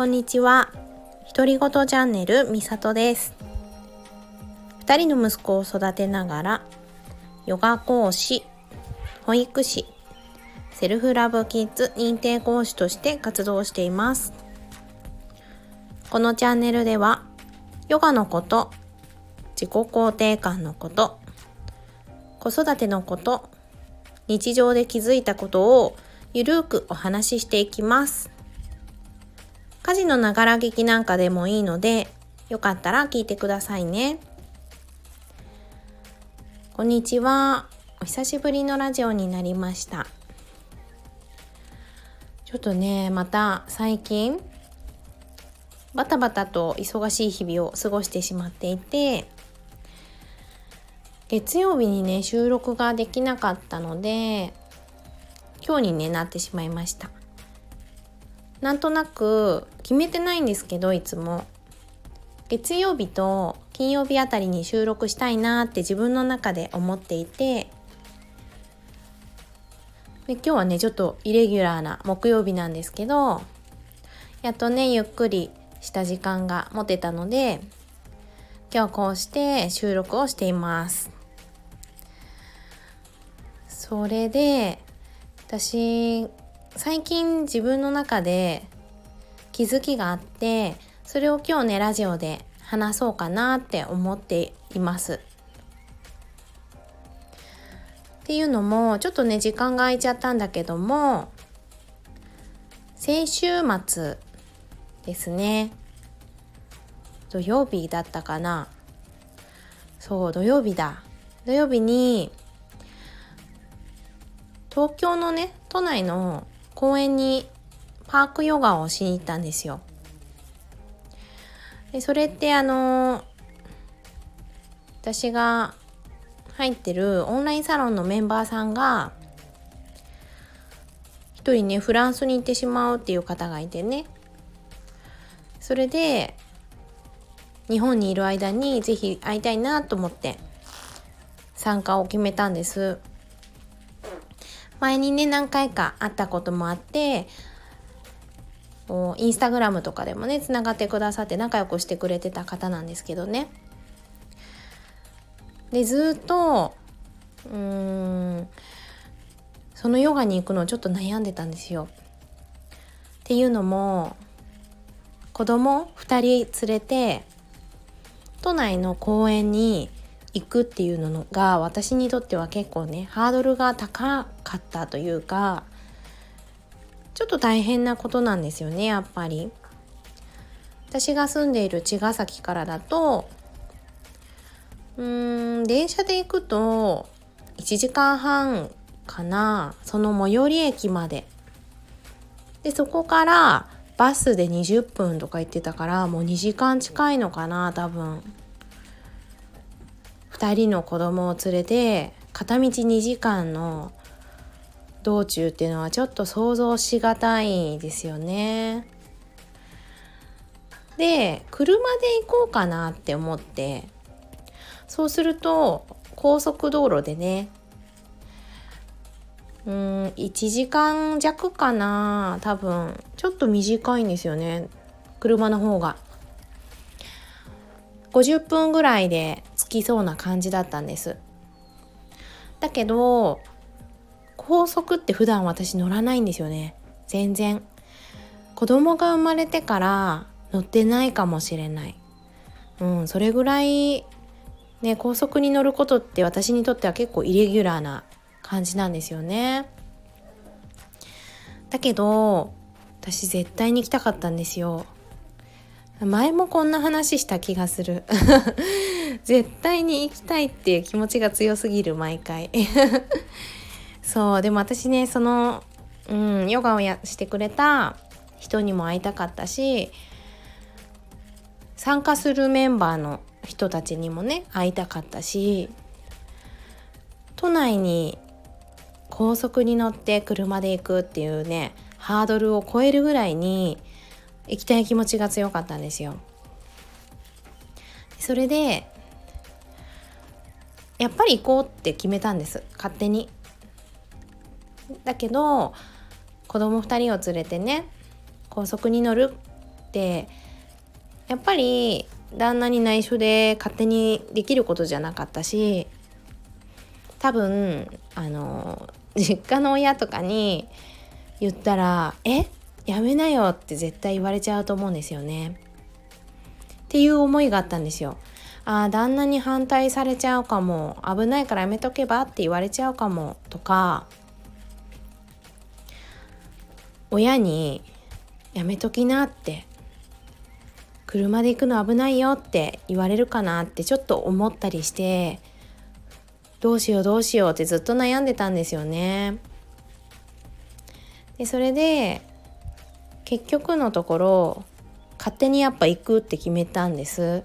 こんにちは。独り言チャンネルみさとです。二人の息子を育てながら、ヨガ講師、保育士、セルフラブキッズ認定講師として活動しています。このチャンネルでは、ヨガのこと、自己肯定感のこと、子育てのこと、日常で気づいたことをゆるーくお話ししていきます。家事のながら聞きなんかでもいいので、よかったら聞いてくださいね。こんにちは。お久しぶりのラジオになりました。ちょっとね、また最近、バタバタと忙しい日々を過ごしてしまっていて、月曜日にね、収録ができなかったので、今日に、ね、なってしまいました。なんとなく決めてないんですけどいつも。月曜日と金曜日あたりに収録したいなって自分の中で思っていてで今日はねちょっとイレギュラーな木曜日なんですけどやっとねゆっくりした時間が持てたので今日こうして収録をしています。それで私最近自分の中で気づきがあってそれを今日ねラジオで話そうかなって思っています。っていうのもちょっとね時間が空いちゃったんだけども先週末ですね。土曜日だったかな。そう土曜日だ。土曜日に東京のね都内の公園にパークヨガをしに行ったんですよ。でそれってあの私が入ってるオンラインサロンのメンバーさんが一人ねフランスに行ってしまうっていう方がいてねそれで日本にいる間に是非会いたいなと思って参加を決めたんです。前にね何回か会ったこともあってインスタグラムとかでもねつながってくださって仲良くしてくれてた方なんですけどねでずっとうーんそのヨガに行くのをちょっと悩んでたんですよ。っていうのも子供2人連れて都内の公園に行くっていうのが私にとっては結構ねハードルが高かったというかちょっと大変なことなんですよねやっぱり。私が住んでいる茅ヶ崎からだとうーん電車で行くと1時間半かなその最寄り駅まで。でそこからバスで20分とか言ってたからもう2時間近いのかな多分。2人の子供を連れて片道2時間の道中っていうのはちょっと想像しがたいですよね。で車で行こうかなって思ってそうすると高速道路でねうん1時間弱かな多分ちょっと短いんですよね車の方が。50分ぐらいで着きそうな感じだったんです。だけど高速って普段私乗らないんですよね。全然。子供が生まれてから乗ってないかもしれない。うんそれぐらいね高速に乗ることって私にとっては結構イレギュラーな感じなんですよね。だけど私絶対に行きたかったんですよ。前もこんな話した気がする。絶対に行きたいっていう気持ちが強すぎる毎回。そうでも私ねその、うん、ヨガをやしてくれた人にも会いたかったし参加するメンバーの人たちにもね会いたかったし都内に高速に乗って車で行くっていうねハードルを超えるぐらいに行きたい気持ちが強かったんですよ。それでやっぱり行こうって決めたんです勝手に。だけど子供2人を連れてね高速に乗るってやっぱり旦那に内緒で勝手にできることじゃなかったし多分あの実家の親とかに言ったら「え？やめなよ」って絶対言われちゃうと思うんですよね。っていう思いがあったんですよ。ああ旦那に反対されちゃうかも危ないからやめとけばって言われちゃうかもとか親にやめときなって車で行くの危ないよって言われるかなってちょっと思ったりしてどうしようどうしようってずっと悩んでたんですよね。でそれで結局のところ勝手にやっぱ行くって決めたんです。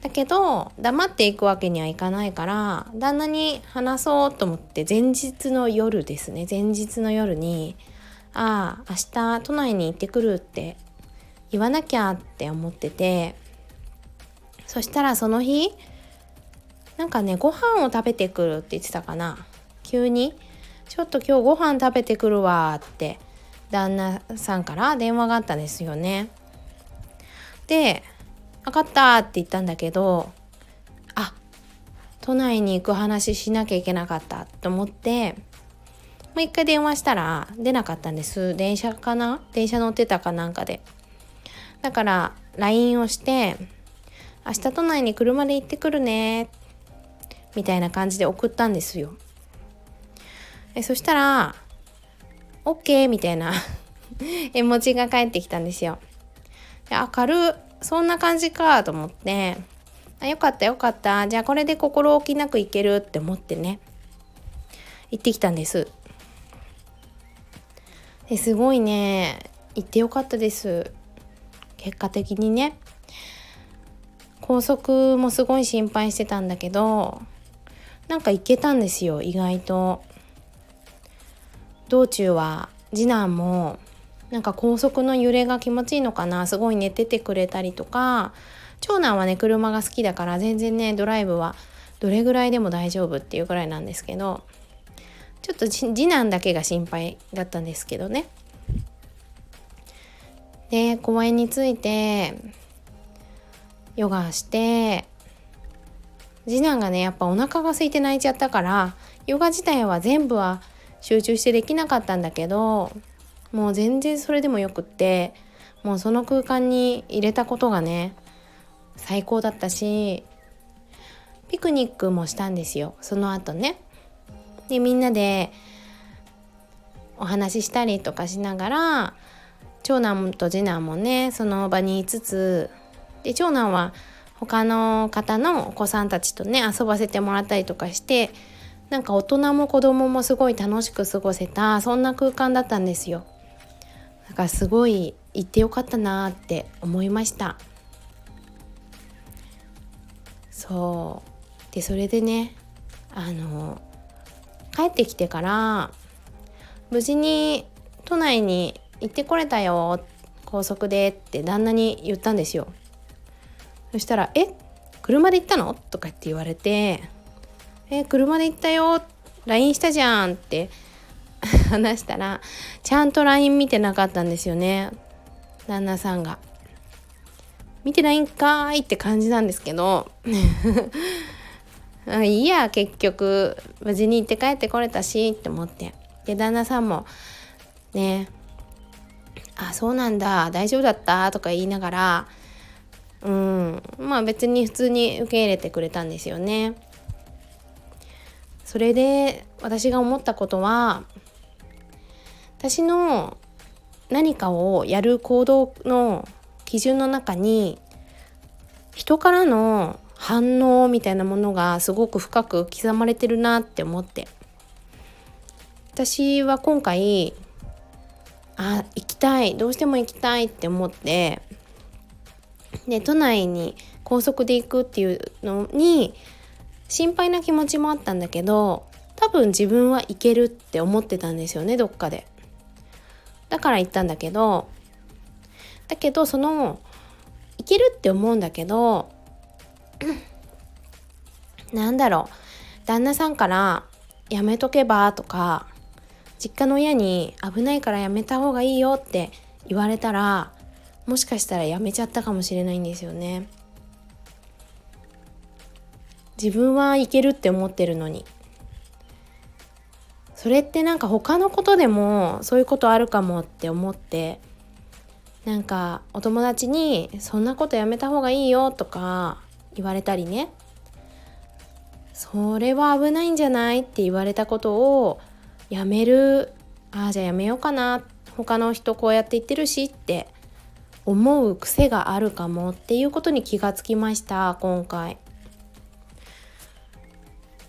だけど黙っていくわけにはいかないから旦那に話そうと思って前日の夜ですね前日の夜に「ああ明日都内に行ってくる」って言わなきゃって思っててそしたらその日なんかねご飯を食べてくるって言ってたかな急に「ちょっと今日ご飯食べてくるわ」って旦那さんから電話があったんですよね。で分かったって言ったんだけどあ都内に行く話しなきゃいけなかったと思ってもう一回電話したら出なかったんです。電車かな？電車乗ってたかなんかで。だから LINE をして明日都内に車で行ってくるねみたいな感じで送ったんですよ。えそしたら OK みたいな 絵文字が返ってきたんですよ。であ軽そんな感じかと思って。あよかったよかった。じゃあこれで心置きなくいけるって思ってね。行ってきたんです。ですごいね。行ってよかったです。結果的にね。高速もすごい心配してたんだけどなんか行けたんですよ意外と。道中は次男もなんか高速の揺れが気持ちいいのかなすごい寝ててくれたりとか長男はね車が好きだから全然ねドライブはどれぐらいでも大丈夫っていうぐらいなんですけどちょっと次男だけが心配だったんですけどね。で公園についてヨガして次男がねやっぱお腹が空いて泣いちゃったからヨガ自体は全部は集中してできなかったんだけどもう全然それでもよくってもうその空間に入れたことがね最高だったしピクニックもしたんですよその後ね。でみんなでお話ししたりとかしながら長男と次男もねその場にいつつで長男は他の方のお子さんたちとね遊ばせてもらったりとかしてなんか大人も子供もすごい楽しく過ごせたそんな空間だったんですよ。だからすごい行ってよかったなって思いましたそうでそれでねあの帰ってきてから無事に都内に行ってこれたよ高速でって旦那に言ったんですよそしたら「え？車で行ったの?」とかって言われて「え車で行ったよ LINE したじゃん」って 話したらちゃんと LINE 見てなかったんですよね旦那さんが。見てないんかーいって感じなんですけど。いいや結局。無事に行って帰ってこれたしって思って。で旦那さんもねあそうなんだ。大丈夫だった？とか言いながら。うん。まあ別に普通に受け入れてくれたんですよね。それで私が思ったことは私の何かをやる行動の基準の中に人からの反応みたいなものがすごく深く刻まれてるなって思って。私は今回あ行きたいどうしても行きたいって思ってで都内に高速で行くっていうのに心配な気持ちもあったんだけど多分自分は行けるって思ってたんですよねどっかで。だから行ったんだけどだけどそのいけるって思うんだけど なんだろう旦那さんから「やめとけば」とか実家の親に「危ないからやめた方がいいよ」って言われたらもしかしたらやめちゃったかもしれないんですよね自分はいけるって思ってるのに。それってなんか他のことでもそういうことあるかもって思って。なんかお友達に「そんなことやめた方がいいよ」とか言われたりね。それは危ないんじゃないって言われたことをやめる。ああじゃあやめようかな。他の人こうやって言ってるしって思う癖があるかもっていうことに気がつきました今回。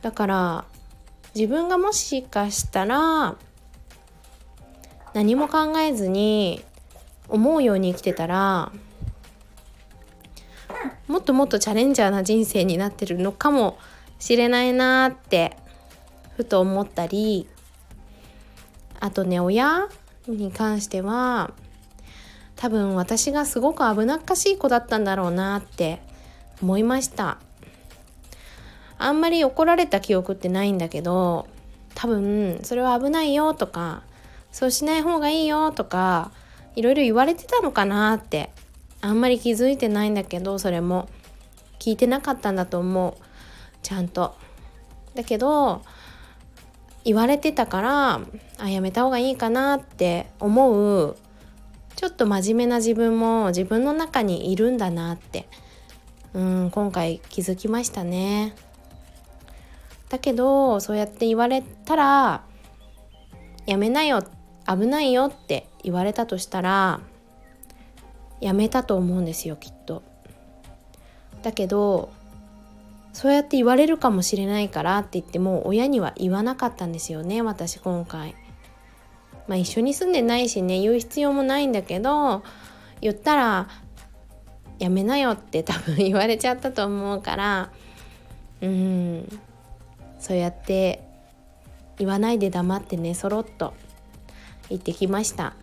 だから自分がもしかしたら何も考えずに思うように生きてたらもっともっとチャレンジャーな人生になってるのかもしれないなってふと思ったりあとね親に関しては多分私がすごく危なっかしい子だったんだろうなって思いました。あんまり怒られた記憶ってないんだけど多分それは危ないよとかそうしない方がいいよとかいろいろ言われてたのかなってあんまり気づいてないんだけどそれも聞いてなかったんだと思うちゃんと。だけど言われてたからあやめた方がいいかなって思うちょっと真面目な自分も自分の中にいるんだなってうん今回気づきましたね。だけどそうやって言われたらやめなよ危ないよって言われたとしたらやめたと思うんですよきっと。だけどそうやって言われるかもしれないからって言っても親には言わなかったんですよね私今回。まあ一緒に住んでないしね言う必要もないんだけど言ったらやめなよって多分言われちゃったと思うからうんそうやって言わないで黙ってねそろっと行ってきました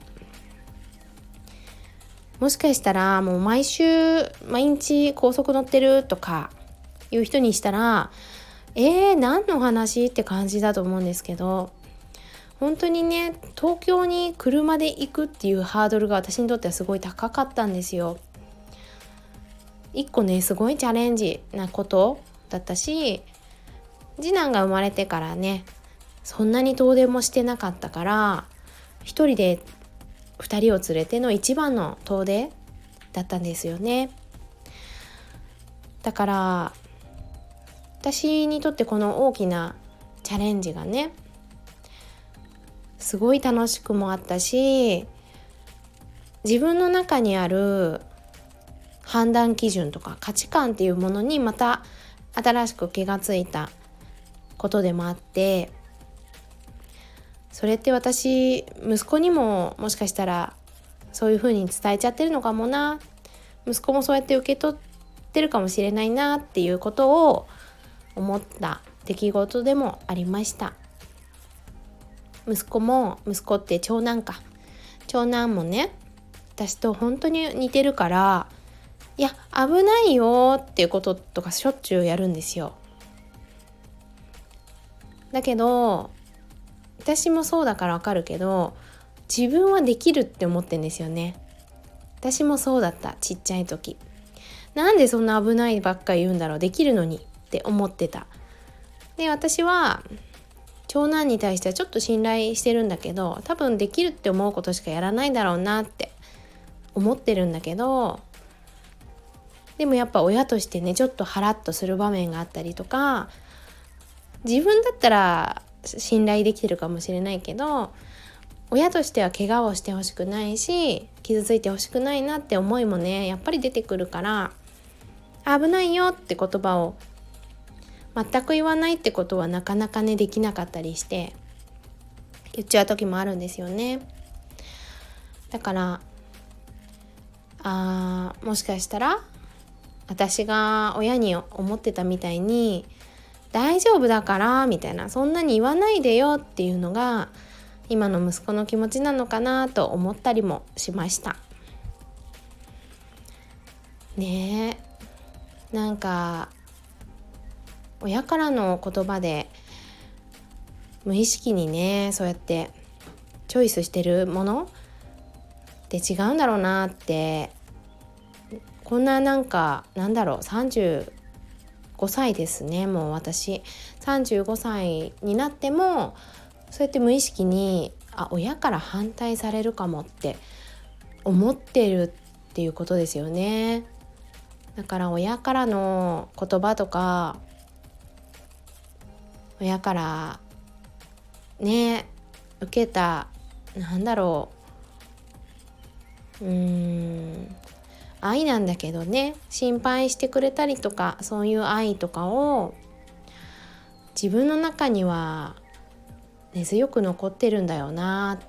もしかしたらもう毎週毎日高速乗ってるとかいう人にしたらえー、何の話って感じだと思うんですけど本当にね東京に車で行くっていうハードルが私にとってはすごい高かったんですよ。一個ねすごいチャレンジなことだったし次男が生まれてからねそんなに遠出もしてなかったから一人で2人を連れての一番の遠出だったんですよね。だから私にとってこの大きなチャレンジがねすごい楽しくもあったし自分の中にある判断基準とか価値観っていうものにまた新しく気がついたことでもあってそれって私息子にももしかしたらそういうふうに伝えちゃってるのかもな。息子もそうやって受け取ってるかもしれないなっていうことを思った。出来事でもありました。息子も息子って長男か。長男もね私と本当に似てるからいや危ないよっていうこととかしょっちゅうやるんですよ。だけど私もそうだからわかるけど自分はできるって思ってんですよね。私もそうだったちっちゃい時。なんでそんな危ないばっかり言うんだろうできるのにって思ってた。で私は長男に対してはちょっと信頼してるんだけど多分できるって思うことしかやらないだろうなって思ってるんだけどでもやっぱ親としてねちょっとハラッとする場面があったりとか自分だったら信頼できてるかもしれないけど親としては怪我をしてほしくないし傷ついてほしくないなって思いもねやっぱり出てくるから危ないよって言葉を全く言わないってことはなかなかねできなかったりして言っちゃう時もあるんですよね。だからあーもしかしたら私が親に思ってたみたいに大丈夫だからみたいなそんなに言わないでよっていうのが今の息子の気持ちなのかなと思ったりもしました。ねえなんか親からの言葉で無意識にねそうやってチョイスしてるものって違うんだろうなってこんななんかなんだろう30 35歳ですねもう私。35歳になってもそうやって無意識にあ親から反対されるかもって思ってるっていうことですよね。だから親からの言葉とか親からね受けたなんだろう。うーん。愛なんだけどね。心配してくれたりとかそういう愛とかを自分の中には根強く残ってるんだよな。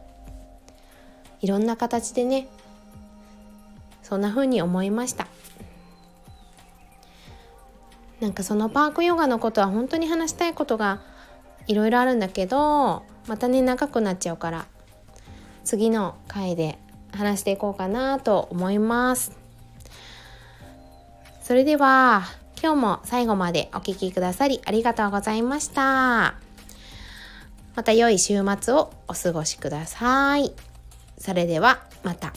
いろんな形でね。そんな風に思いました。なんかそのパークヨガのことは本当に話したいことがいろいろあるんだけどまたね長くなっちゃうから次の回で話していこうかなと思います。それでは今日も最後までお聴きくださりありがとうございましたまた良い週末をお過ごしくださいそれではまた。